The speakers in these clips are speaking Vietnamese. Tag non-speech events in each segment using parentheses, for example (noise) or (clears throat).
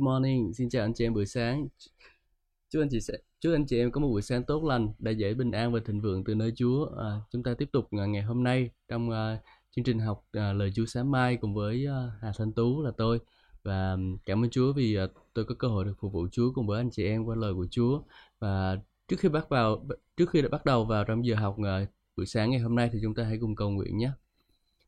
Good morning, xin chào anh chị em buổi sáng. Chúc anh chị sẽ chúc anh chị em có một buổi sáng tốt lành, đầy dẫy bình an và thịnh vượng từ nơi Chúa. À, chúng ta tiếp tục à, ngày hôm nay trong uh, chương trình học uh, lời Chúa sáng mai cùng với uh, Hà Thanh Tú là tôi và cảm ơn Chúa vì uh, tôi có cơ hội được phục vụ Chúa cùng với anh chị em qua lời của Chúa. Và trước khi bắt vào trước khi đã bắt đầu vào trong giờ học uh, buổi sáng ngày hôm nay thì chúng ta hãy cùng cầu nguyện nhé.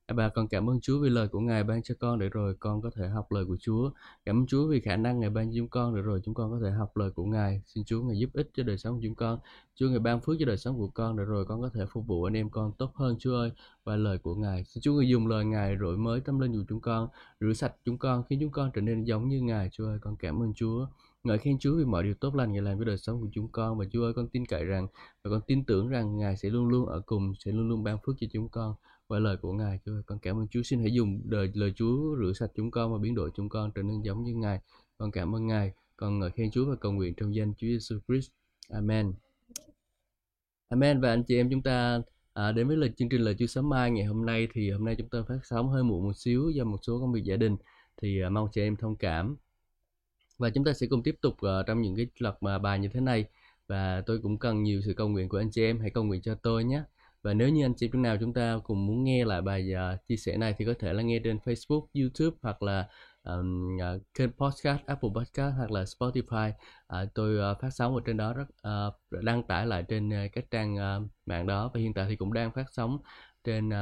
À, bà con cảm ơn Chúa vì lời của Ngài ban cho con để rồi con có thể học lời của Chúa. Cảm ơn Chúa vì khả năng Ngài ban cho chúng con để rồi chúng con có thể học lời của Ngài. Xin Chúa Ngài giúp ích cho đời sống của chúng con. Chúa Ngài ban phước cho đời sống của con để rồi con có thể phục vụ anh em con tốt hơn Chúa ơi và lời của Ngài. Xin Chúa Ngài dùng lời Ngài đổi mới tâm linh của chúng con, rửa sạch chúng con khiến chúng con trở nên giống như Ngài. Chúa ơi, con cảm ơn Chúa. Ngợi khen Chúa vì mọi điều tốt lành Ngài làm với đời sống của chúng con và Chúa ơi con tin cậy rằng và con tin tưởng rằng Ngài sẽ luôn luôn ở cùng, sẽ luôn luôn ban phước cho chúng con và lời của Ngài. Chúa con cảm ơn Chúa xin hãy dùng đời lời Chúa rửa sạch chúng con và biến đổi chúng con trở nên giống như Ngài. Con cảm ơn Ngài. Con ngợi khen Chúa và cầu nguyện trong danh Chúa Giêsu Christ. Amen. Amen và anh chị em chúng ta à, đến với lời chương trình lời Chúa sớm mai ngày hôm nay thì hôm nay chúng ta phát sóng hơi muộn một xíu do một số công việc gia đình thì à, mong chị em thông cảm và chúng ta sẽ cùng tiếp tục uh, trong những cái loạt mà bài như thế này và tôi cũng cần nhiều sự cầu nguyện của anh chị em hãy cầu nguyện cho tôi nhé và nếu như anh chị em nào chúng ta cùng muốn nghe lại bài uh, chia sẻ này thì có thể là nghe trên Facebook, YouTube hoặc là um, uh, kênh podcast, Apple Podcast hoặc là Spotify. Uh, tôi uh, phát sóng ở trên đó rất uh, đăng tải lại trên uh, các trang uh, mạng đó và hiện tại thì cũng đang phát sóng trên uh,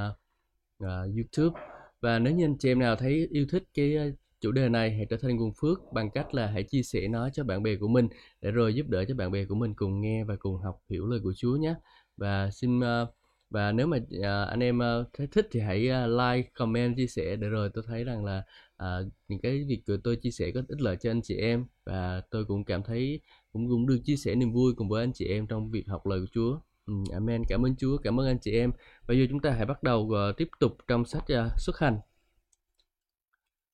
uh, YouTube. Và nếu như anh chị em nào thấy yêu thích cái chủ đề này hãy trở thành nguồn phước bằng cách là hãy chia sẻ nó cho bạn bè của mình để rồi giúp đỡ cho bạn bè của mình cùng nghe và cùng học hiểu lời của Chúa nhé. Và xin uh, và nếu mà uh, anh em uh, thấy thích thì hãy uh, like comment chia sẻ để rồi tôi thấy rằng là uh, những cái việc của tôi chia sẻ có ích lợi cho anh chị em và tôi cũng cảm thấy cũng cũng được chia sẻ niềm vui cùng với anh chị em trong việc học lời của Chúa. Ừ, amen. Cảm ơn Chúa, cảm ơn anh chị em. Bây giờ chúng ta hãy bắt đầu uh, tiếp tục trong sách uh, xuất hành.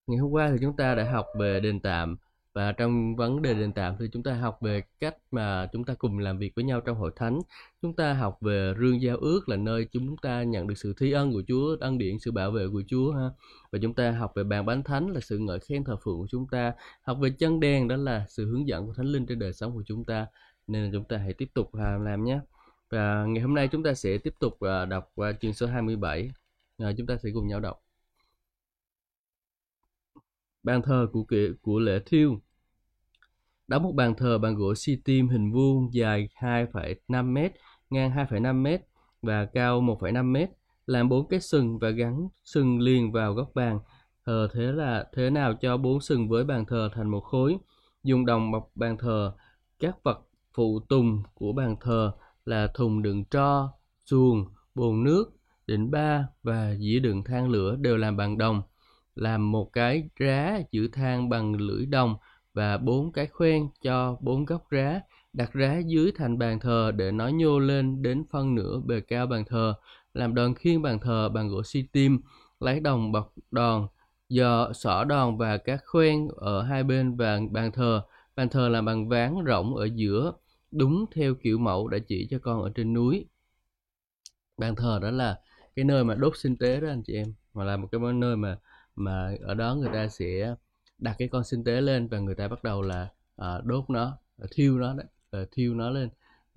Ngày hôm qua thì chúng ta đã học về đền tạm và trong vấn đề đền tạm thì chúng ta học về cách mà chúng ta cùng làm việc với nhau trong hội thánh. Chúng ta học về rương giao ước là nơi chúng ta nhận được sự thi ân của Chúa ân điển sự bảo vệ của Chúa ha. Và chúng ta học về bàn bánh thánh là sự ngợi khen thờ phượng của chúng ta. Học về chân đèn đó là sự hướng dẫn của thánh linh trên đời sống của chúng ta. Nên là chúng ta hãy tiếp tục làm nhé. Và ngày hôm nay chúng ta sẽ tiếp tục à, đọc qua chương số 27 à, chúng ta sẽ cùng nhau đọc. Bàn thờ của của lễ thiêu đóng một bàn thờ bằng gỗ xi tim hình vuông dài 2,5 m, ngang 2,5 m và cao 1,5 m, làm bốn cái sừng và gắn sừng liền vào góc bàn. Thờ thế là thế nào cho bốn sừng với bàn thờ thành một khối. Dùng đồng bọc bàn thờ, các vật phụ tùng của bàn thờ là thùng đựng tro, xuồng, bồn nước, đỉnh ba và dĩa đựng than lửa đều làm bằng đồng. Làm một cái rá giữ than bằng lưỡi đồng và bốn cái khoen cho bốn góc rá, đặt rá dưới thành bàn thờ để nó nhô lên đến phân nửa bề cao bàn thờ, làm đòn khiên bàn thờ bằng gỗ xi tim, lấy đồng bọc đòn, dò xỏ đòn và các khoen ở hai bên và bàn thờ. Bàn thờ làm bằng ván rỗng ở giữa, đúng theo kiểu mẫu đã chỉ cho con ở trên núi. Bàn thờ đó là cái nơi mà đốt sinh tế đó anh chị em, hoặc là một cái nơi mà mà ở đó người ta sẽ đặt cái con sinh tế lên và người ta bắt đầu là uh, đốt nó ờ, thiêu nó đấy uh, thiêu nó lên.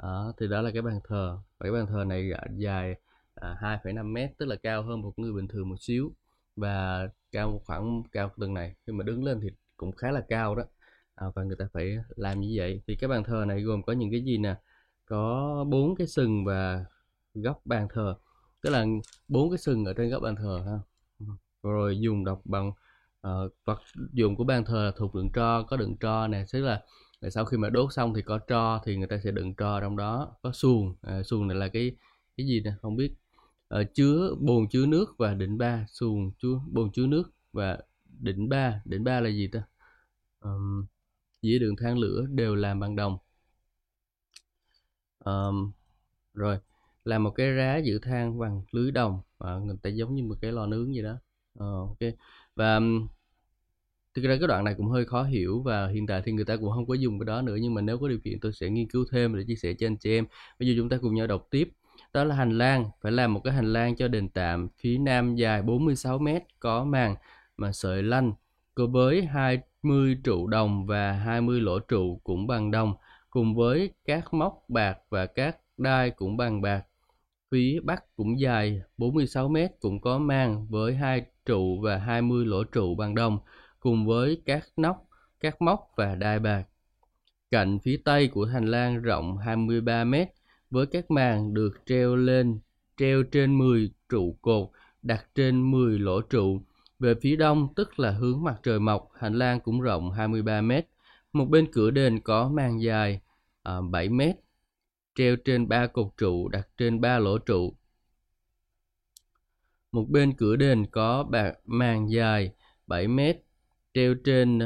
Uh, thì đó là cái bàn thờ. Và cái bàn thờ này dài uh, 2,5 mét tức là cao hơn một người bình thường một xíu và cao khoảng cao từng này. Khi mà đứng lên thì cũng khá là cao đó. À, và người ta phải làm như vậy. Thì cái bàn thờ này gồm có những cái gì nè? Có bốn cái sừng và góc bàn thờ. Tức là bốn cái sừng ở trên góc bàn thờ ha. Rồi dùng đọc bằng uh, vật dụng của ban thờ là thuộc đựng tro có đựng tro nè tức là sau khi mà đốt xong thì có tro thì người ta sẽ đựng tro trong đó có xuồng. À, xuồng này là cái cái gì nè không biết. À, chứa bồn chứa nước và đỉnh ba xuồng chứa bồn chứa nước và đỉnh ba. Đỉnh ba là gì ta? Um, dĩa đường than lửa đều làm bằng đồng. Um, rồi làm một cái rá giữ than bằng lưới đồng. Và người ta giống như một cái lò nướng gì đó. À, ok và um, thực ra cái đoạn này cũng hơi khó hiểu và hiện tại thì người ta cũng không có dùng cái đó nữa. Nhưng mà nếu có điều kiện tôi sẽ nghiên cứu thêm để chia sẻ cho anh chị em. Bây giờ chúng ta cùng nhau đọc tiếp. Đó là hành lang phải làm một cái hành lang cho đền tạm phía nam dài 46 mét có màn mà sợi lanh. Có với hai 20 trụ đồng và 20 lỗ trụ cũng bằng đồng, cùng với các móc bạc và các đai cũng bằng bạc. Phía bắc cũng dài 46 mét cũng có mang với hai trụ và 20 lỗ trụ bằng đồng, cùng với các nóc, các móc và đai bạc. Cạnh phía tây của hành lang rộng 23 mét với các màn được treo lên treo trên 10 trụ cột đặt trên 10 lỗ trụ. Về phía đông, tức là hướng mặt trời mọc, hành lang cũng rộng 23 mét. Một bên cửa đền có màn dài à, 7 mét, treo trên ba cột trụ đặt trên ba lỗ trụ. Một bên cửa đền có bạc màn dài 7 mét, treo trên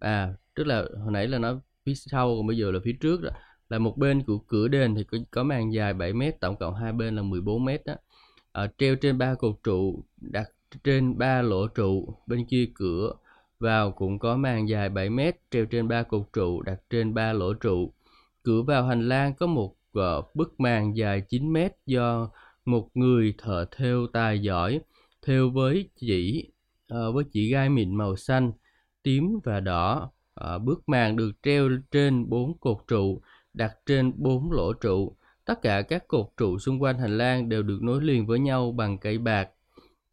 à tức là hồi nãy là nó phía sau còn bây giờ là phía trước đó. Là một bên của cửa đền thì có, có màn dài 7 mét tổng cộng hai bên là 14 mét đó. À, treo trên ba cột trụ đặt trên ba lỗ trụ. Bên kia cửa vào cũng có màn dài 7 mét treo trên ba cột trụ đặt trên ba lỗ trụ cửa vào hành lang có một uh, bức màn dài 9 mét do một người thợ thêu tài giỏi thêu với chỉ uh, với chỉ gai mịn màu xanh tím và đỏ uh, bức màn được treo trên bốn cột trụ đặt trên bốn lỗ trụ Tất cả các cột trụ xung quanh hành lang đều được nối liền với nhau bằng cây bạc.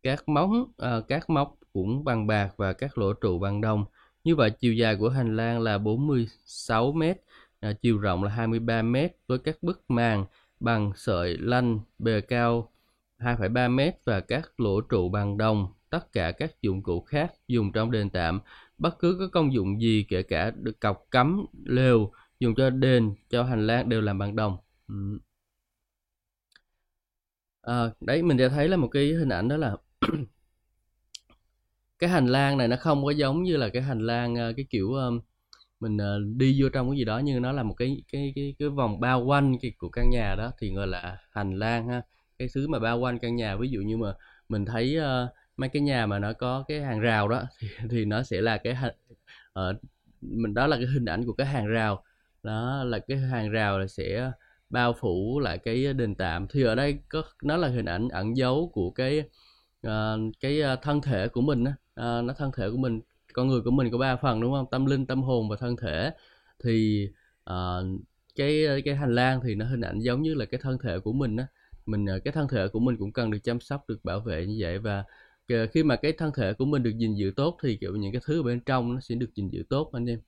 Các móng, uh, các móc cũng bằng bạc và các lỗ trụ bằng đồng. Như vậy chiều dài của hành lang là 46 mét à, chiều rộng là 23 m với các bức màn bằng sợi lanh bề cao 2,3 m và các lỗ trụ bằng đồng. Tất cả các dụng cụ khác dùng trong đền tạm, bất cứ có công dụng gì kể cả được cọc cắm, lều dùng cho đền, cho hành lang đều làm bằng đồng. Ừ. À, đấy mình sẽ thấy là một cái hình ảnh đó là (clears throat) cái hành lang này nó không có giống như là cái hành lang ờ, cái kiểu mình ờ, đi vô trong cái gì đó nhưng nó là một cái cái cái cái vòng bao quanh cái của căn nhà đó thì gọi là hành lang ha. Cái thứ mà bao quanh căn nhà ví dụ như mà mình thấy uh, mấy cái nhà mà nó có cái hàng rào đó (laughs) thì, thì nó sẽ là cái uh, mình đó là cái hình ảnh của cái hàng rào. Đó là cái hàng rào là sẽ bao phủ lại cái đền tạm. Thì ở đây có nó là hình ảnh ẩn dấu của cái uh, cái thân thể của mình uh, nó thân thể của mình con người của mình có ba phần đúng không? Tâm linh tâm hồn và thân thể. Thì uh, cái cái hành lang thì nó hình ảnh giống như là cái thân thể của mình á. Mình ờ, cái thân thể của mình cũng cần được chăm sóc được bảo vệ như vậy và khi mà cái thân thể của mình được gìn giữ tốt thì kiểu những cái thứ ở bên trong nó sẽ được gìn giữ tốt anh em.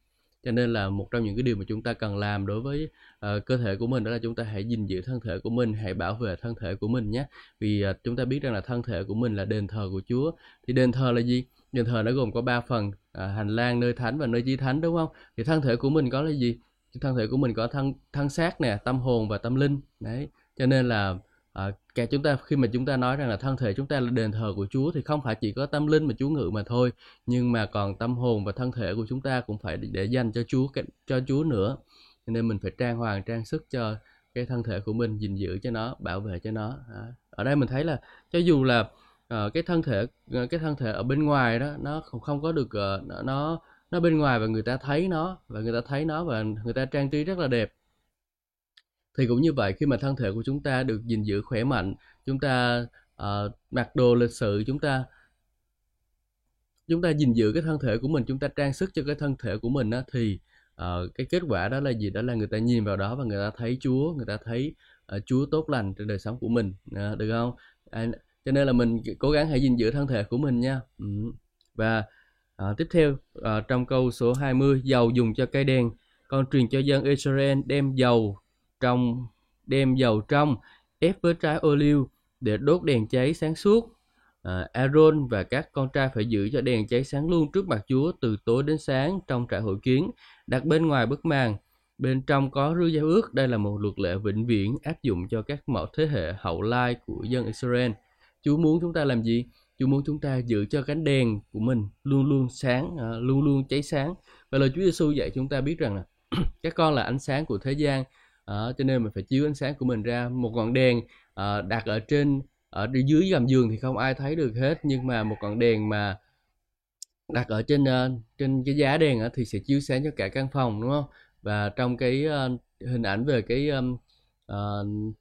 Cho nên là một trong những cái điều mà chúng ta cần làm đối với uh, cơ thể của mình đó là chúng ta hãy gìn giữ thân thể của mình hãy bảo vệ thân thể của mình nhé. Vì uh, chúng ta biết rằng là thân thể của mình là đền thờ của Chúa. Thì đền thờ là gì? Đền thờ nó gồm có ba phần à, hành lang nơi thánh và nơi chi thánh đúng không? Thì thân thể của mình có là gì? Thân thể của mình có thân thân xác nè tâm hồn và tâm linh. Đấy cho nên là à, cả chúng ta khi mà chúng ta nói rằng là thân thể chúng ta là đền thờ của Chúa thì không phải chỉ có tâm linh mà Chúa ngự mà thôi. Nhưng mà còn tâm hồn và thân thể của chúng ta cũng phải để dành cho Chúa cho Chúa nữa. Nên mình phải trang hoàng trang sức cho cái thân thể của mình gìn giữ cho nó bảo vệ cho nó. À, ở đây mình thấy là cho dù là uh, cái thân thể ờ, cái thân thể ở bên ngoài đó nó không, không có được uh, nó nó bên ngoài và người ta thấy nó và người ta thấy nó và người ta trang trí rất là đẹp. Thì cũng như vậy khi mà thân thể của chúng ta được gìn giữ khỏe mạnh chúng ta uh, mặc đồ lịch sự chúng ta chúng ta gìn giữ cái thân thể của mình chúng ta trang sức cho cái thân thể của mình đó, thì uh, cái kết quả đó là gì? Đó là người ta nhìn vào đó và người ta thấy Chúa người ta thấy uh, Chúa tốt lành trên đời sống của mình uh, được không? Cho nên là mình cố gắng hãy gìn giữ thân thể của mình nha ừ. và à, tiếp theo à, trong câu số 20 dầu dùng cho cây đèn con truyền cho dân Israel đem dầu trong đem dầu trong ép với trái ô liu để đốt đèn cháy sáng suốt. À, Aaron và các con trai phải giữ cho đèn cháy sáng luôn trước mặt Chúa từ tối đến sáng trong trại hội kiến, đặt bên ngoài bức màn. Bên trong có rư giao ước, đây là một luật lệ vĩnh viễn áp dụng cho các mọi thế hệ hậu lai của dân Israel. Chúa muốn chúng ta làm gì? Chúa muốn chúng ta giữ cho cánh đèn của mình luôn luôn sáng, à, luôn luôn cháy sáng. Và lời Chúa Giêsu dạy chúng ta biết rằng là (clears throat) các con là ánh sáng của thế gian à, cho nên mình phải chiếu ánh sáng của mình ra một ngọn đèn à, đặt ở trên ở dưới gầm giường thì không ai thấy được hết nhưng mà một ngọn đèn mà đặt ở trên uh, trên cái giá đèn uh, thì sẽ chiếu sáng cho cả căn phòng đúng không và trong cái uh, hình ảnh về cái um, uh,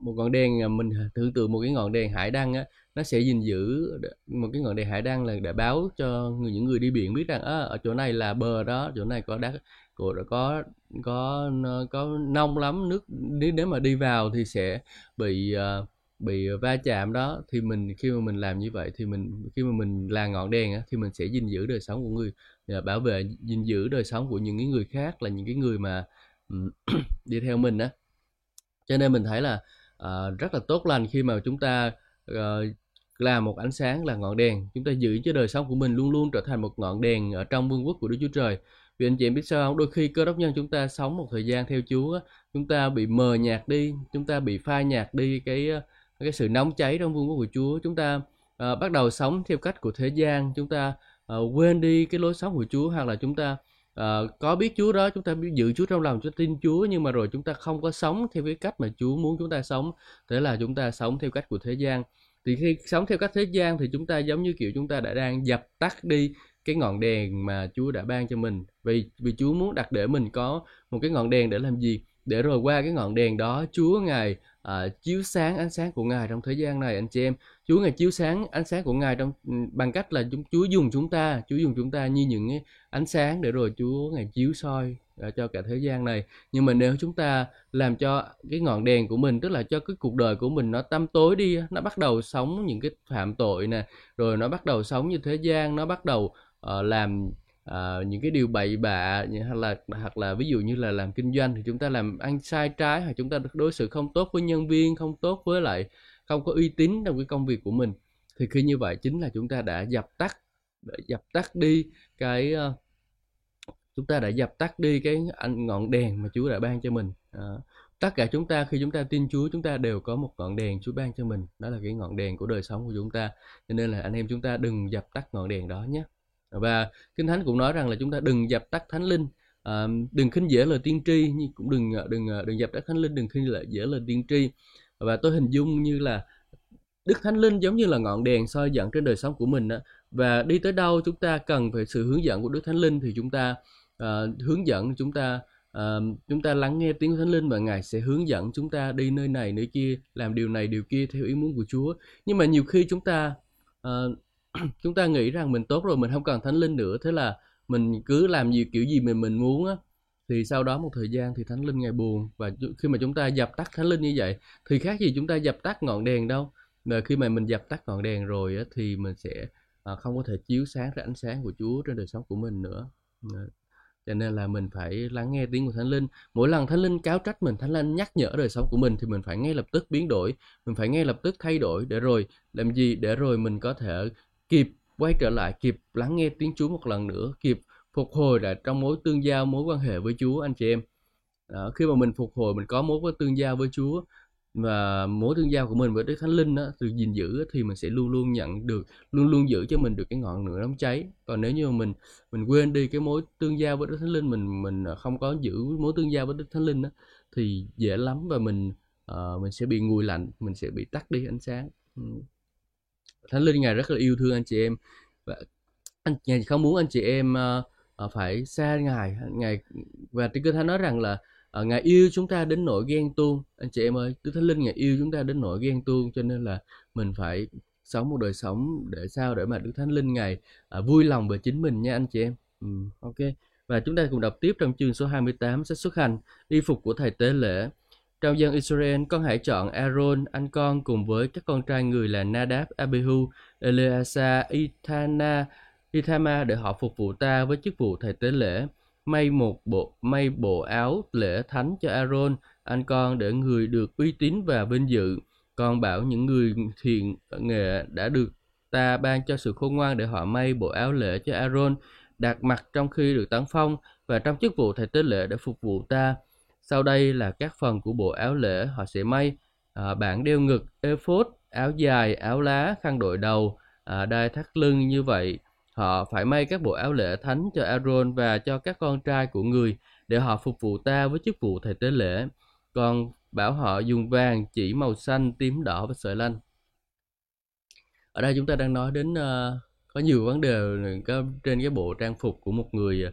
một ngọn đèn à, mình tưởng tượng một cái ngọn đèn hải đăng á nó sẽ gìn giữ một cái ngọn đèn hải đăng là để báo cho người, những người đi biển biết rằng à, ở chỗ này là bờ đó chỗ này có đá có có có có nông lắm nước nếu nếu mà đi vào thì sẽ bị uh, bị va chạm đó. Thì mình khi mà mình làm như vậy thì mình khi mà mình là ngọn đèn á, thì mình sẽ gìn giữ đời sống của người à, bảo vệ gìn giữ đời sống của những cái người khác là những cái người mà (clears throat) đi theo mình á. Cho nên mình thấy là uh, rất là tốt lành khi mà chúng ta ờ, uh, là một ánh sáng là ngọn đèn. Chúng ta giữ cho đời sống của mình luôn luôn trở thành một ngọn đèn ở trong vương quốc của Đức Chúa Trời. Vì anh chị em biết sao không? Đôi khi cơ đốc nhân chúng ta sống một thời gian theo Chúa chúng ta bị mờ nhạt đi chúng ta bị phai nhạt đi cái ờ, cái sự nóng cháy trong vương quốc của Chúa. Chúng ta uh, bắt đầu sống theo cách của thế gian chúng ta uh, quên đi cái lối sống của Chúa hoặc là chúng ta uh, có biết Chúa đó chúng ta biết giữ Chúa trong lòng chúng ta tin Chúa nhưng mà rồi chúng ta không có sống theo cái cách mà Chúa muốn chúng ta sống. Thế là chúng ta sống theo cách của thế gian. Thì khi sống theo cách thế gian thì chúng ta giống như kiểu chúng ta đã đang dập tắt đi cái ngọn đèn mà Chúa đã ban cho mình. Vì vì Chúa muốn đặt để mình có một cái ngọn đèn để làm gì? Để rồi qua cái ngọn đèn đó Chúa ngài uh, chiếu sáng ánh sáng của ngài trong thế gian này anh chị em. Chúa ngài chiếu sáng ánh sáng của ngài trong ừ, bằng cách là chúng Chúa dùng chúng ta Chúa dùng chúng ta như những ánh sáng để rồi Chúa ngài chiếu soi à, cho cả thế gian này. Nhưng mà nếu chúng ta làm cho cái ngọn đèn của mình tức là cho cái cuộc đời của mình nó tăm tối đi nó bắt đầu sống những cái phạm tội nè rồi nó bắt đầu sống như thế gian nó bắt đầu uh, làm uh, những cái điều bậy bạ hoặc là hoặc là ví dụ như là làm kinh doanh thì chúng ta làm ăn sai trái hoặc chúng ta đối xử không tốt với nhân viên không tốt với lại không có uy tín trong cái công việc của mình thì khi như vậy chính là chúng ta đã dập tắt đã dập tắt đi cái ờ, chúng ta đã dập tắt đi cái ngọn đèn mà Chúa đã ban cho mình. À, tất cả chúng ta khi chúng ta tin Chúa chúng ta đều có một ngọn đèn Chúa ban cho mình. Đó là cái ngọn đèn của đời sống của chúng ta. Cho nên là anh em chúng ta đừng dập tắt ngọn đèn đó nhé. Và kinh thánh cũng nói rằng là chúng ta đừng dập tắt thánh linh. À, đừng khinh dễ lời tiên tri nhưng cũng đừng đừng đừng dập tắt thánh linh đừng khinh dễ lời tiên tri và tôi hình dung như là đức thánh linh giống như là ngọn đèn soi dẫn trên đời sống của mình đó. và đi tới đâu chúng ta cần phải sự hướng dẫn của đức thánh linh thì chúng ta uh, hướng dẫn chúng ta uh, chúng ta lắng nghe tiếng thánh linh và ngài sẽ hướng dẫn chúng ta đi nơi này nơi kia làm điều này điều kia theo ý muốn của chúa. Nhưng mà nhiều khi chúng ta uh, (clears throat) chúng ta nghĩ rằng mình tốt rồi mình không cần thánh linh nữa. Thế là mình cứ làm gì kiểu gì mình mình muốn á thì sau đó một thời gian thì thánh linh ngài buồn và khi mà chúng ta dập tắt thánh linh như vậy thì khác gì chúng ta dập tắt ngọn đèn đâu. Và khi mà mình dập tắt ngọn đèn rồi á, thì mình sẽ à, không có thể chiếu sáng ra ánh sáng của Chúa trên đời sống của mình nữa. Ờ, cho nên là mình phải lắng nghe tiếng của thánh linh. Mỗi lần thánh linh cáo trách mình thánh linh nhắc nhở đời sống của mình thì mình phải ngay lập tức biến đổi. Mình phải ngay lập tức thay đổi để rồi làm gì để rồi mình có thể kịp quay trở lại kịp lắng nghe tiếng Chúa một lần nữa kịp phục hồi là trong mối tương giao mối quan hệ với Chúa anh chị em. Đó, khi mà mình phục hồi mình có mối tương giao với Chúa và mối tương giao của mình với Đức Thánh Linh đó, từ gìn giữ thì mình sẽ luôn luôn nhận được luôn luôn giữ cho mình được cái ngọn lửa nóng cháy. Còn nếu như mà mình mình quên đi cái mối tương giao với Đức Thánh Linh mình mình không có giữ mối tương giao với Đức Thánh Linh đó, thì dễ lắm và mình uh, mình sẽ bị nguội lạnh mình sẽ bị tắt đi ánh sáng. Ừ. Thánh linh ngài rất là yêu thương anh chị em. Và anh ngài không muốn anh chị em uh, Ờ, phải xa ngài ngài và trên kinh thánh nói rằng là uh, ngài yêu chúng ta đến nỗi ghen tuông. Anh chị em ơi đức thánh linh ngài yêu chúng ta đến nỗi ghen tuông cho nên là mình phải sống một đời sống để sao để mà đức thánh linh ngài uh, vui lòng về chính mình nha anh chị em. Ừ, ok. Và chúng ta cùng đọc tiếp trong chương số 28 sách xuất hành y phục của thầy tế lễ. Trong dân Israel, con hãy chọn Aaron, anh con cùng với các con trai người là Nadab, Abihu, Eleazar, Ithana, Ithama để họ phục vụ ta với chức vụ thầy tế lễ. May một bộ may bộ áo lễ thánh cho Aaron, anh con để người được uy tín và vinh dự. Con bảo những người thiện nghệ đã được ta ban cho sự khôn ngoan để họ may bộ áo lễ cho Aaron, đặt mặt trong khi được tấn phong và trong chức vụ thầy tế lễ để phục vụ ta sau đây là các phần của bộ áo lễ họ sẽ may à, bảng đeo ngực, ephod, áo dài, áo lá, khăn đội đầu, à, đai thắt lưng như vậy. Họ phải may các bộ áo lễ thánh cho Aaron và cho các con trai của người để họ phục vụ ta với chức vụ thầy tế lễ. Còn bảo họ dùng vàng, chỉ màu xanh, tím đỏ và sợi lanh. Ở đây chúng ta đang nói đến uh, có nhiều vấn đề có trên cái bộ trang phục của một người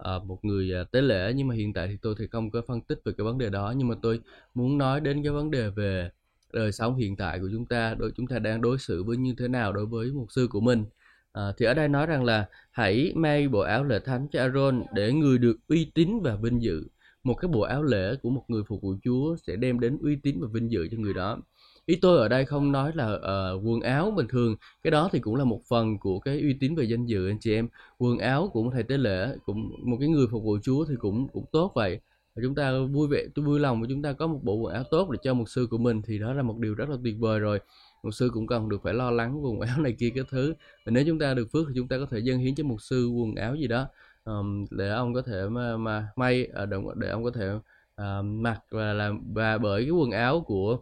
uh, một người uh, tế lễ nhưng mà hiện tại thì tôi thì không có phân tích về cái vấn đề đó nhưng mà tôi muốn nói đến cái vấn đề về đời sống hiện tại của chúng ta đối chúng ta đang đối xử với như thế nào đối với mục sư của mình à, thì ở đây nói rằng là hãy may bộ áo lễ thánh cho Aaron để người được uy tín và vinh dự. Một cái bộ áo lễ của một người phục vụ Chúa sẽ đem đến uy tín và vinh dự cho người đó. Ý tôi ở đây không nói là uh, quần áo bình thường. Cái đó thì cũng là một phần của cái uy tín về danh dự anh chị em. Quần áo của một thầy tế lễ cũng một cái người phục vụ Chúa thì cũng cũng tốt vậy. Và chúng ta vui vẻ tôi vui lòng và chúng ta có một bộ quần áo tốt để cho một sư của mình thì đó là một điều rất là tuyệt vời rồi. Mục sư cũng cần được phải lo lắng quần áo này kia cái thứ. Và nếu chúng ta được phước thì chúng ta có thể dâng hiến cho mục sư quần áo gì đó. Um, để ông có thể mà, mà may à, để ông có thể uh, mặc và làm và bởi cái quần áo của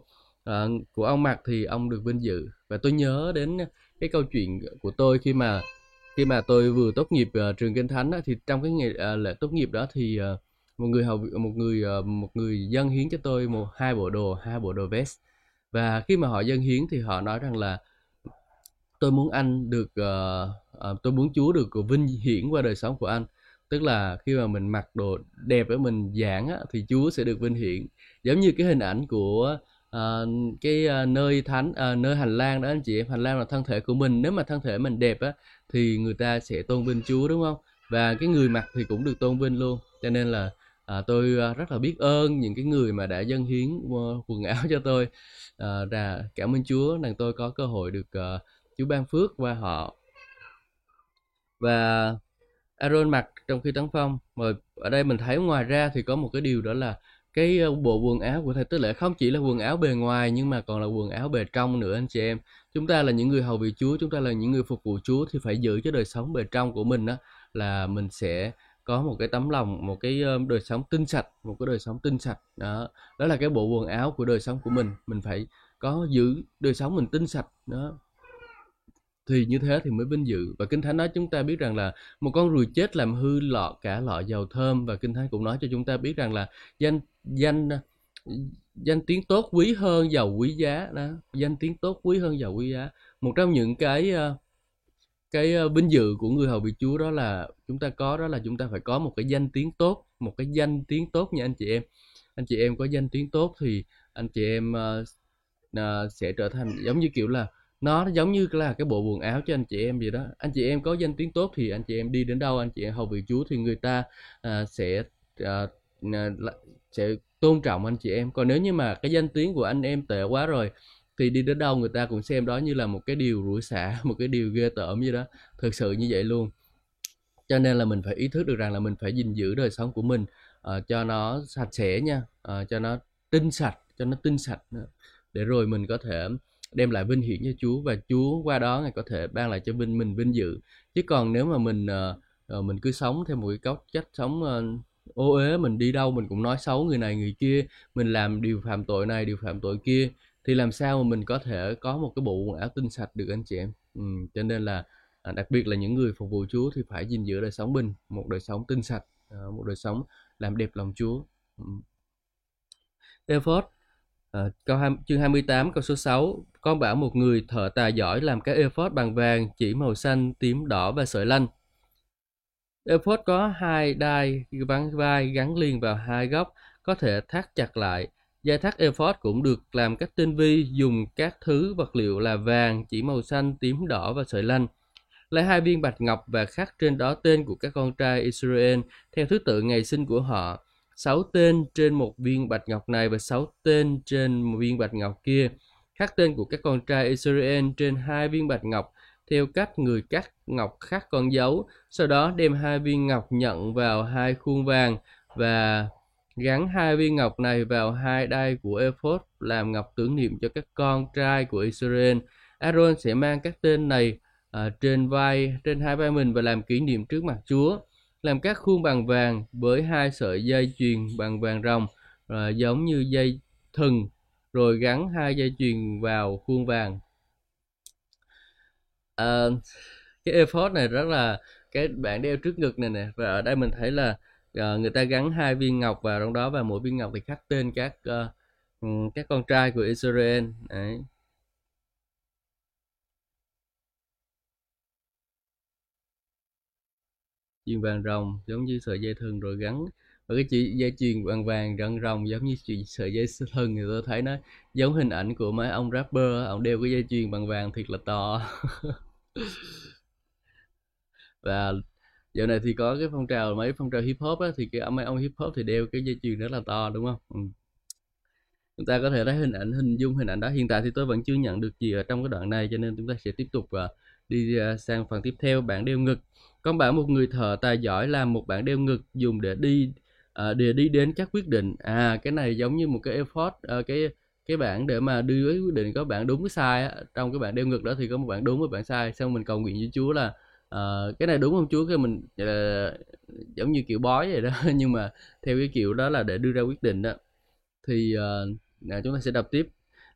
uh, của ông mặc thì ông được vinh dự. Và tôi nhớ đến cái câu chuyện của tôi khi mà khi mà tôi vừa tốt nghiệp uh, trường kinh thánh đó, thì trong cái ngày uh, lễ tốt nghiệp đó thì uh, một người học một người uh, một người dân hiến cho tôi một hai bộ đồ hai bộ đồ vest và khi mà họ dân hiến thì họ nói rằng là tôi muốn anh được uh, uh, tôi muốn Chúa được vinh hiển qua đời sống của anh. Tức là khi mà mình mặc đồ đẹp với mình giảng á, thì Chúa sẽ được vinh hiển. Giống như cái hình ảnh của uh, cái uh, nơi thánh uh, nơi hành lang đó anh chị em hành lang là thân thể của mình. Nếu mà thân thể mình đẹp á thì người ta sẽ tôn vinh Chúa đúng không? Và cái người mặc thì cũng được tôn vinh luôn. Cho nên là à, tôi ờ, rất là biết ơn những cái người mà đã dâng hiến ờ, quần áo cho tôi. À, và cảm ơn Chúa rằng tôi có cơ hội được uh, Chúa ban phước qua họ. Và Aaron mặc trong khi tấn phong mà ở đây mình thấy ngoài ra thì có một cái điều đó là cái bộ quần áo của thầy. Tế lễ không chỉ là quần áo bề ngoài nhưng mà còn là quần áo bề trong nữa anh chị em. Chúng ta là những người hầu vị Chúa chúng ta là những người phục vụ Chúa thì phải giữ cho đời sống bề trong của mình đó là mình sẽ có một cái tấm lòng, một cái đời sống tinh sạch, một cái đời sống tinh sạch. Đó đó là cái bộ quần áo của đời sống của mình. Mình phải có giữ đời sống mình tinh sạch. Đó. Thì như thế thì mới vinh dự. Và kinh thánh nói chúng ta biết rằng là một con ruồi chết làm hư lọ cả lọ dầu thơm. Và kinh thánh cũng nói cho chúng ta biết rằng là danh danh danh tiếng tốt quý hơn dầu quý giá. Đó, danh tiếng tốt quý hơn dầu quý giá. Một trong những cái cái vinh dự của người hầu vị Chúa đó là chúng ta có đó là chúng ta phải có một cái danh tiếng tốt một cái danh tiếng tốt nha anh chị em. Anh chị em có danh tiếng tốt thì anh chị em uh, uh, sẽ trở thành giống như kiểu là nó giống như là cái bộ quần áo cho anh chị em gì đó. Anh chị em có danh tiếng tốt thì anh chị em đi đến đâu anh chị em hầu vị Chúa thì người ta uh, sẽ uh, sẽ tôn trọng anh chị em. Còn nếu như mà cái danh tiếng của anh em tệ quá rồi thì đi đến đâu người ta cũng xem đó như là một cái điều rủi xả (laughs) một cái điều ghê tởm gì đó thực sự như vậy luôn cho nên là mình phải ý thức được rằng là mình phải gìn giữ đời sống của mình uh, cho nó sạch sẽ nha uh, cho nó tinh sạch cho nó tinh sạch nữa. để rồi mình có thể đem lại vinh hiển cho Chúa và Chúa qua đó ngài có thể ban lại cho Vinh mình vinh dự chứ còn nếu mà mình uh, mình cứ sống theo một cái cấu cách sống uh, ô uế mình đi đâu mình cũng nói xấu người này người kia mình làm điều phạm tội này điều phạm tội kia thì làm sao mà mình có thể có một cái bộ quần áo tinh sạch được anh chị em? Ừ, cho nên là à, đặc biệt là những người phục vụ Chúa thì phải gìn giữ đời sống mình một đời sống tinh sạch à, một đời sống làm đẹp lòng Chúa. Ừ. Ephod à, câu 2, chương 28 câu số 6 con bảo một người thợ tài giỏi làm cái ephod bằng vàng chỉ màu xanh tím đỏ và sợi lanh ephod có hai đai bắn vai gắn liền vào hai góc có thể thắt chặt lại. Gia thác ephod cũng được làm cách tinh vi dùng các thứ vật liệu là vàng, chỉ màu xanh, tím đỏ và sợi lanh. Lấy hai viên bạch ngọc và khắc trên đó tên của các con trai Israel theo thứ tự ngày sinh của họ. Sáu tên trên một viên bạch ngọc này và sáu tên trên một viên bạch ngọc kia. Khắc tên của các con trai Israel trên hai viên bạch ngọc theo cách người cắt ngọc khắc con dấu. Sau đó đem hai viên ngọc nhận vào hai khuôn vàng và gắn hai viên ngọc này vào hai đai của ephod làm ngọc tưởng niệm cho các con trai của Israel. Aaron sẽ mang các tên này à, trên vai, trên hai vai mình và làm kỷ niệm trước mặt Chúa. Làm các khuôn bằng vàng với hai sợi dây chuyền bằng vàng rồng à, giống như dây thừng rồi gắn hai dây chuyền vào khuôn vàng. À, cái ephod này rất là cái bạn đeo trước ngực này nè và ở đây mình thấy là uh, người ta gắn hai viên ngọc vào trong đó và mỗi viên ngọc thì khắc tên các uh, các con trai của Israel. Đấy. Chuyền vàng rồng giống như sợi dây thừng rồi gắn. Và cái chỉ dây chuyền vàng vàng răng rồng giống như sợi dây thừng thì tôi thấy nó giống hình ảnh của mấy ông rapper ông đeo cái dây chuyền bằng vàng thiệt là to. (laughs) Và giờ này thì có cái phong trào mấy phong trào hip hop á thì cái mấy ông hip hop thì đeo cái dây chuyền rất là to đúng không? Ừ. chúng ta có thể thấy hình ảnh hình dung hình ảnh đó. Hiện tại thì tôi vẫn chưa nhận được gì ở trong cái đoạn này cho nên chúng ta sẽ tiếp tục uh, đi uh, sang phần tiếp theo bản đeo ngực. Con bảo một người thợ tài giỏi làm một bản đeo ngực dùng để đi uh, để đi đến các quyết định. À cái này giống như một cái effort uh, cái cái bảng để mà đưa quyết định có bạn đúng cái sai á. trong cái bạn đeo ngực đó thì có một bạn đúng với bạn sai xong mình cầu nguyện với Chúa là uh, cái này đúng không Chúa? Cái mình uh, giống như kiểu bói vậy đó. (laughs) Nhưng mà theo cái kiểu đó là để đưa ra quyết định đó. Thì uh, chúng ta sẽ đọc tiếp.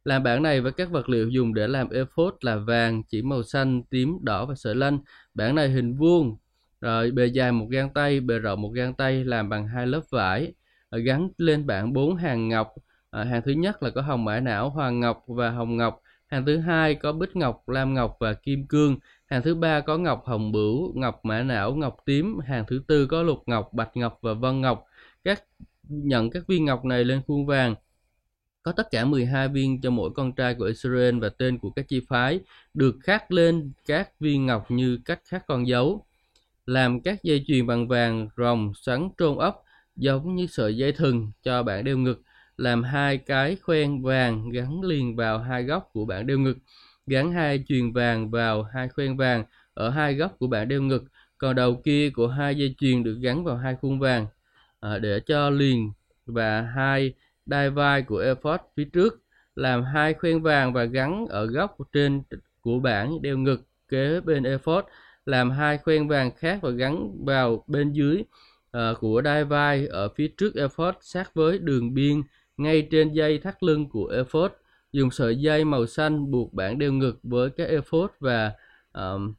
Làm bản này với các vật liệu dùng để làm ephod là vàng chỉ màu xanh tím đỏ và sợi lanh bản này hình vuông. Rồi bề dài một gang tay bề rộng một gang tay làm bằng hai lớp vải. Gắn lên bảng bốn hàng ngọc. À, hàng thứ nhất là có hồng mã não hoàng ngọc và hồng ngọc. Hàng thứ hai có bích ngọc lam ngọc và kim cương hàng thứ ba có ngọc hồng bửu, ngọc mã não, ngọc tím. Hàng thứ tư có lục ngọc, bạch ngọc và vân ngọc. Các nhận các viên ngọc này lên khuôn vàng. Có tất cả 12 viên cho mỗi con trai của Israel và tên của các chi phái, được khắc lên các viên ngọc như cách khắc con dấu. Làm các dây chuyền bằng vàng, rồng xoắn trôn ốc giống như sợi dây thừng cho bạn đeo ngực. Làm hai cái khoen vàng gắn liền vào hai góc của bạn đeo ngực gắn hai chuyền vàng vào hai khoen vàng ở hai góc của bạn đeo ngực còn đầu kia của hai dây chuyền được gắn vào hai khuôn vàng. À, để cho liền và hai đai vai của ephod phía trước làm hai khoen vàng và gắn ở góc trên của bảng đeo ngực kế bên ephod làm hai khoen vàng khác và gắn vào bên dưới uh, của đai vai ở phía trước ephod sát với đường biên ngay trên dây thắt lưng của ephod dùng sợi dây màu xanh buộc bản đeo ngực với các ephod và um,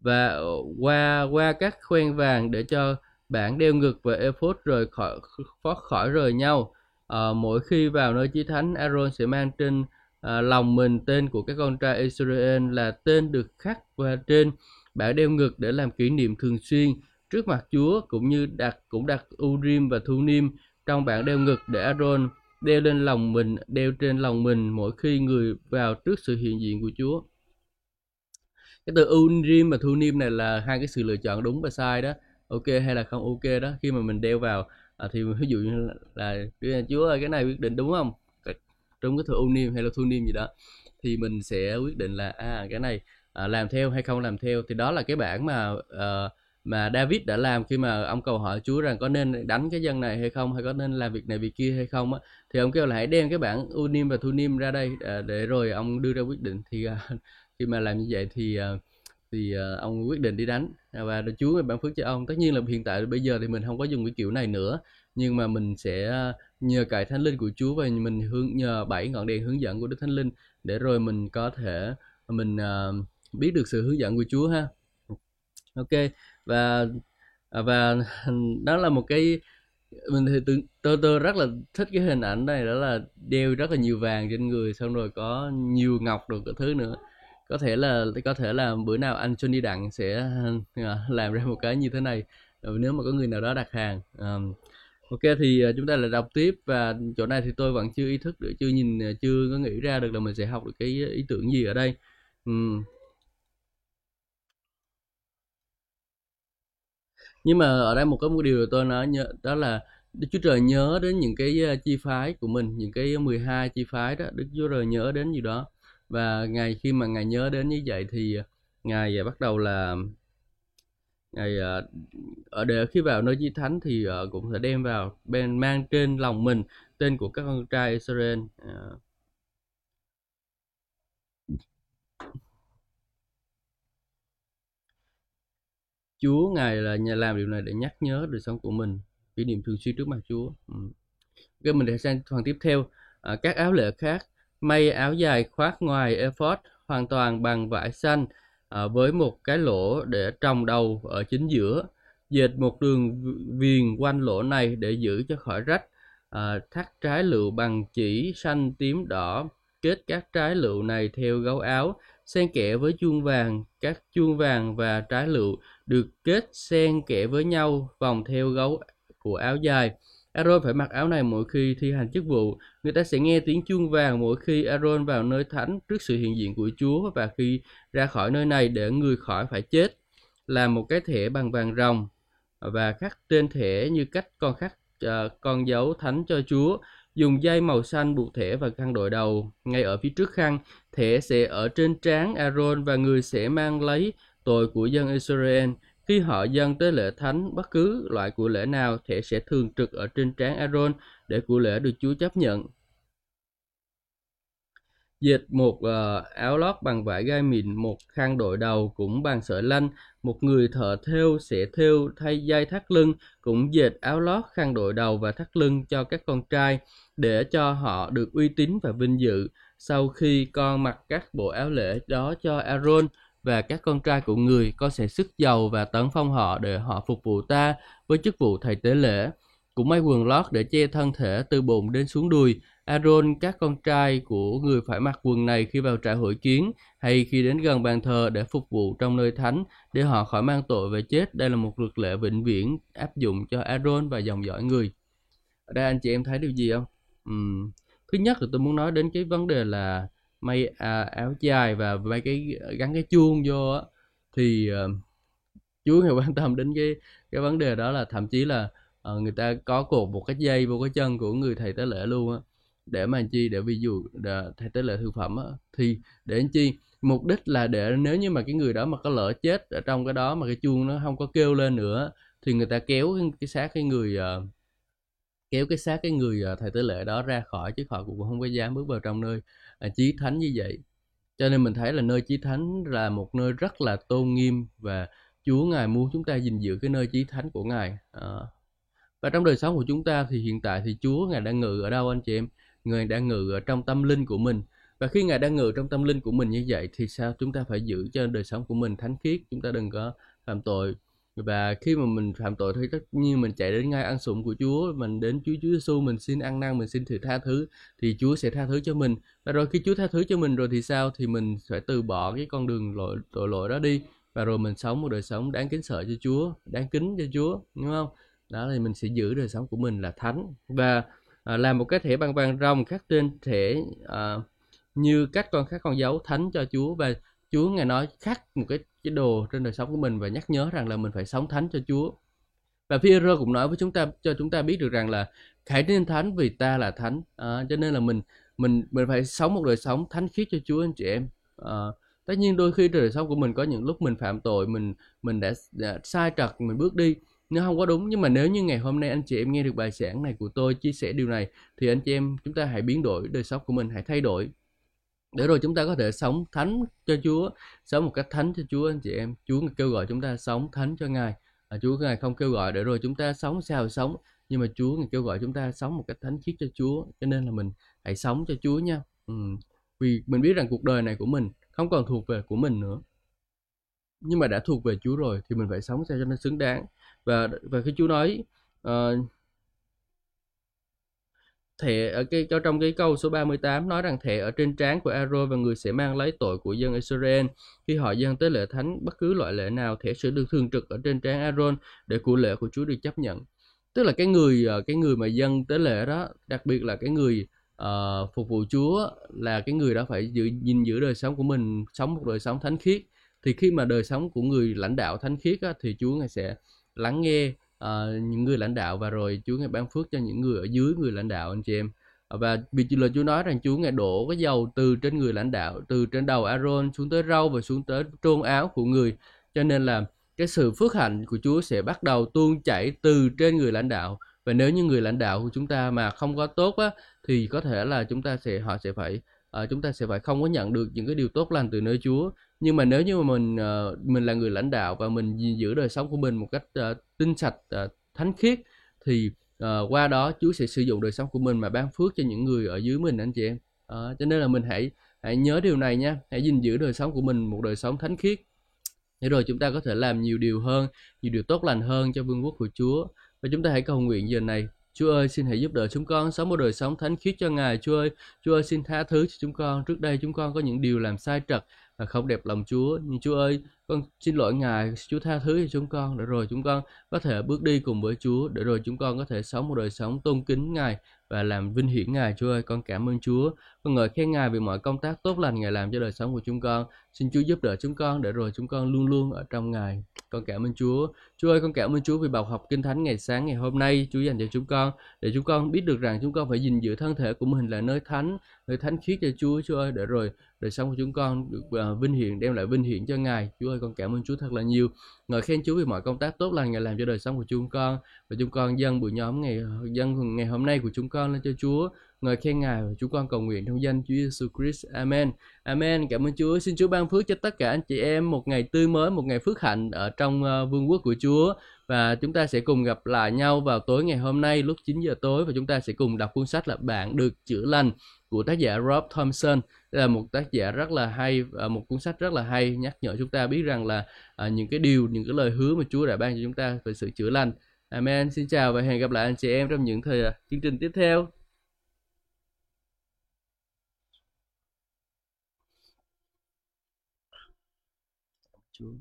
và qua qua các khoen vàng để cho bản đeo ngực và ephod rời khỏi thoát khỏi rời nhau. À, mỗi khi vào nơi chí thánh Aaron sẽ mang trên à, lòng mình tên của các con trai Israel là tên được khắc và trên bản đeo ngực để làm kỷ niệm thường xuyên trước mặt Chúa cũng như đặt cũng đặt Urim và Thunim trong bản đeo ngực để Aaron đeo lên lòng mình đeo trên lòng mình mỗi khi người vào trước sự hiện diện của Chúa. Cái từ Urim và thu niêm này là hai cái sự lựa chọn đúng và sai đó. Ok hay là không ok đó. Khi mà mình đeo vào à, thì ví dụ như là, là Chúa ơi cái này quyết định đúng không? Trong cái từ niêm hay là thu niêm gì đó thì mình sẽ quyết định là à cái này à, làm theo hay không làm theo. Thì đó là cái bản mà à, mà David đã làm khi mà ông cầu hỏi Chúa rằng có nên đánh cái dân này hay không hay có nên làm việc này việc kia hay không á thì ông kêu là hãy đem cái bản Unim và Thunim ra đây à, để rồi ông đưa ra quyết định. Thì à, (laughs) khi mà làm như vậy thì à, thì à, ông quyết định đi đánh. À, và Chúa ban phước cho ông. Tất nhiên là hiện tại bây giờ thì mình không có dùng cái kiểu này nữa. Nhưng mà mình sẽ à, nhờ cải thánh linh của Chúa và mình hướng nhờ bảy ngọn đèn hướng dẫn của Đức Thánh Linh để rồi mình có thể mình uh, biết được sự hướng dẫn của Chúa ha. Ok và và (laughs) đó là một cái mình thì tôi, tôi tôi rất là thích cái hình ảnh này đó là đeo rất là nhiều vàng trên người xong rồi có nhiều ngọc được cái thứ nữa. Có thể là có thể là bữa nào anh Johnny Đặng sẽ ờ, làm ra một cái như thế này. Ờ, nếu mà có người nào đó đặt hàng um, ok thì chúng ta lại đọc tiếp. Và chỗ này thì tôi vẫn chưa ý thức được chưa nhìn chưa có nghĩ ra được là mình sẽ học được cái ý tưởng gì ở đây. Um, nhưng mà ở đây một cái một điều tôi nói nhớ, đó là Đức Chúa Trời nhớ đến những cái ờ, chi phái của mình, những cái 12 chi phái đó, Đức Chúa Trời nhớ đến gì đó. Và ngày khi mà ngài nhớ đến như vậy thì ờ, ngài ờ, bắt đầu là, ngài ở để khi vào nơi chi thánh thì cũng sẽ đem vào bên, mang trên lòng mình tên của các con trai Israel Chúa ngài là nhà làm điều này để nhắc nhớ đời sống của mình kỷ niệm thường xuyên trước mặt Chúa. Ừ. cái mình để sang phần tiếp theo. À, các áo lễ khác may áo dài khoác ngoài ephod hoàn toàn bằng vải xanh à, với một cái lỗ để trồng đầu ở chính giữa dệt một đường viền quanh lỗ này để giữ cho khỏi rách. À, thắt trái lựu bằng chỉ xanh tím đỏ kết các trái lựu này theo gấu áo xen kẽ với chuông vàng các chuông vàng và trái lựu được kết xen kẽ với nhau vòng theo gấu của áo dài. Aaron phải mặc áo này mỗi khi thi hành chức vụ. Người ta sẽ nghe tiếng chuông vàng mỗi khi Aaron vào nơi thánh trước sự hiện diện của Chúa và khi ra khỏi nơi này để người khỏi phải chết. Làm một cái thẻ bằng vàng rồng và khắc trên thẻ như cách con khắc uh, con dấu thánh cho Chúa dùng dây màu xanh buộc thẻ và khăn đội đầu. Ngay ở phía trước khăn, thẻ sẽ ở trên trán Aaron và người sẽ mang lấy tội của dân Israel. Khi họ dâng tới lễ thánh, bất cứ loại của lễ nào, thẻ sẽ thường trực ở trên trán Aaron để của lễ được Chúa chấp nhận dệt một uh, áo lót bằng vải gai mịn một khăn đội đầu cũng bằng sợi lanh một người thợ thêu sẽ thêu thay dây thắt lưng cũng dệt áo lót khăn đội đầu và thắt lưng cho các con trai để cho họ được uy tín và vinh dự. Sau khi con mặc các bộ áo lễ đó cho Aaron và các con trai của người con sẽ sức giàu và tấn phong họ để họ phục vụ ta với chức vụ thầy tế lễ. Cũng may quần lót để che thân thể từ bụng đến xuống đùi Aaron các con trai của người phải mặc quần này khi vào trại hội kiến hay khi đến gần bàn thờ để phục vụ trong nơi thánh để họ khỏi mang tội về chết. Đây là một luật lệ vĩnh viễn áp dụng cho Aaron và dòng dõi người. Ở đây anh chị em thấy điều gì không? Uhm. Thứ nhất là tôi muốn nói đến cái vấn đề là may à, áo dài và may cái gắn cái chuông vô á thì uh, Chúa ngài quan tâm đến cái cái vấn đề đó là thậm chí là uh, người ta có cột một cái dây vô cái chân của người thầy tế lễ luôn á để mà chi? Để ví dụ để thầy tế lễ thực phẩm á, thì để anh chi? Mục đích là để nếu như mà cái người đó mà có lỡ chết ở trong cái đó mà cái chuông nó không có kêu lên nữa thì người ta kéo cái, cái xác cái người uh, kéo cái xác cái người uh, thầy tế lễ đó ra khỏi chứ họ cũng không có dám bước vào trong nơi uh, chí thánh như vậy. Cho nên mình thấy là nơi chí thánh là một nơi rất là tôn nghiêm và Chúa ngài muốn chúng ta gìn giữ cái nơi chí thánh của ngài uh, và trong đời sống của chúng ta thì hiện tại thì Chúa ngài đang ngự ở đâu anh chị em? Người đang ngự ở trong tâm linh của mình. Và khi ngài đang ngự trong tâm linh của mình như vậy thì sao chúng ta phải giữ cho đời sống của mình thánh khiết? Chúng ta đừng có phạm tội. Và khi mà mình phạm tội thì tất nhiên mình chạy đến ngay ăn sủng của Chúa, mình đến Chúa Chúa Giêsu mình xin ăn năn, mình xin sự tha thứ thì Chúa sẽ tha thứ cho mình. Và rồi khi Chúa tha thứ cho mình rồi thì sao? Thì mình phải từ bỏ cái con đường lỗi tội lỗi đó đi. Và rồi mình sống một đời sống đáng kính sợ cho Chúa, đáng kính cho Chúa, đúng không? Đó thì mình sẽ giữ đời sống của mình là thánh. Và à, làm một cái thẻ bằng vàng rồng khắc trên thẻ à, như cách con khắc con dấu thánh cho Chúa. Và Chúa ngài nói khắc một cái cái đồ trên đời sống của mình và nhắc nhớ rằng là mình phải sống thánh cho Chúa. Và phi cũng nói với chúng ta cho chúng ta biết được rằng là hãy nên thánh vì ta là thánh. À, cho nên là mình mình mình phải sống một đời sống thánh khiết cho Chúa anh chị em. À, tất nhiên đôi khi đời sống của mình có những lúc mình phạm tội mình mình đã, đã sai trật mình bước đi nó không có đúng nhưng mà nếu như ngày hôm nay anh chị em nghe được bài giảng này của tôi chia sẻ điều này thì anh chị em chúng ta hãy biến đổi đời sống của mình hãy thay đổi. Để rồi chúng ta có thể sống thánh cho Chúa sống một cách thánh cho Chúa anh chị em. Chúa kêu gọi chúng ta sống thánh cho Ngài. À, Chúa Ngài không kêu gọi để rồi chúng ta sống sao sống nhưng mà Chúa Ngài kêu gọi chúng ta sống một cách thánh khiết cho Chúa cho nên là mình hãy sống cho Chúa nha. Ừ. vì mình biết rằng cuộc đời này của mình không còn thuộc về của mình nữa. Nhưng mà đã thuộc về Chúa rồi thì mình phải sống sao cho nó xứng đáng và và khi Chúa nói ờ, uh, thẻ ở cái trong cái câu số 38 nói rằng thẻ ở trên trán của Aaron và người sẽ mang lấy tội của dân Israel. Khi họ dâng tới lễ thánh bất cứ loại lễ nào thẻ sẽ được thường trực ở trên trán Aaron để của lễ của Chúa được chấp nhận. Tức là cái người ờ, cái người mà dâng tới lễ đó đặc biệt là cái người uh, phục vụ Chúa là cái người đã phải giữ nhìn giữ đời sống của mình sống một đời sống thánh khiết. Thì khi mà đời sống của người lãnh đạo thánh khiết á, thì Chúa ngài sẽ lắng nghe uh, những người lãnh đạo và rồi Chúa ngài ban phước cho những người ở dưới người lãnh đạo anh chị em. Ờ, và vì lời Chúa nói rằng Chúa ngài đổ cái dầu từ trên người lãnh đạo từ trên đầu Aaron xuống tới râu và xuống tới trôn áo của người. Cho nên là cái sự phước hạnh của Chúa sẽ bắt đầu tuôn chảy từ trên người lãnh đạo. Và nếu như người lãnh đạo của chúng ta mà không có tốt á thì có thể là chúng ta sẽ họ sẽ phải à, chúng ta sẽ phải không có nhận được những cái điều tốt lành từ nơi Chúa. Nhưng mà nếu như mà mình à, mình là người lãnh đạo và mình giữ đời sống của mình một cách à, tinh sạch à, thánh khiết thì à, qua đó Chúa sẽ sử dụng đời sống của mình mà ban phước cho những người ở dưới mình anh chị em. À, cho nên là mình hãy hãy nhớ điều này nha. Hãy gìn giữ đời sống của mình một đời sống thánh khiết. Để rồi chúng ta có thể làm nhiều điều hơn nhiều điều tốt lành hơn cho vương quốc của Chúa. Và chúng ta hãy cầu nguyện giờ này. Chúa ơi, xin hãy giúp đỡ chúng con sống một đời sống thánh khiết cho Ngài. Chúa ơi, Chúa ơi, xin tha thứ cho chúng con. Trước đây chúng con có những điều làm sai trật và không đẹp lòng Chúa. Nhưng Chúa ơi con xin lỗi Ngài Chúa tha thứ cho chúng con. Để rồi chúng con có thể bước đi cùng với Chúa. Để rồi chúng con có thể sống một đời sống tôn kính Ngài và làm vinh hiển Ngài Chúa ơi. Con cảm ơn Chúa. Vâng con ngợi khen Ngài vì mọi công tác tốt lành Ngài làm cho đời sống của chúng con. Xin Chúa giúp đỡ chúng con để rồi chúng con luôn luôn ở trong Ngài. Con cảm ơn Chúa. Chúa ơi con cảm ơn Chúa vì bài học kinh thánh ngày sáng ngày hôm nay Chúa dành cho chúng con để chúng con biết được rằng chúng con phải gìn giữ thân thể của mình là nơi thánh nơi thánh khiết cho Chúa Chúa ơi để rồi đời sống của chúng con được uh, vinh hiển đem lại vinh hiển cho Ngài. Chúa ơi con cảm ơn Chúa thật là nhiều. Ngợi khen Chúa vì mọi công tác tốt lành Ngài làm cho đời sống của chúng con và chúng con dâng buổi nhóm ngày dân ngày hôm nay của chúng con lên cho Chúa ngợi khen Ngài và chúng con cầu nguyện trong danh Chúa Giêsu Christ. Amen. Amen. Cảm ơn Chúa. Xin Chúa ban phước cho tất cả anh chị em một ngày tươi mới, một ngày phước hạnh ở trong ờ, vương quốc của Chúa. Và chúng ta sẽ cùng gặp lại nhau vào tối ngày hôm nay lúc 9 giờ tối và chúng ta sẽ cùng đọc cuốn sách là bạn được chữa lành của tác giả Rob Thompson. Đây là một tác giả rất là hay ờ, một cuốn sách rất là hay. Nhắc nhở chúng ta biết rằng là ờ, những cái điều, những cái lời hứa mà Chúa đã ban cho chúng ta về sự chữa lành. Amen. Xin chào và hẹn gặp lại anh chị em trong những thời chương trình tiếp theo. Chúa,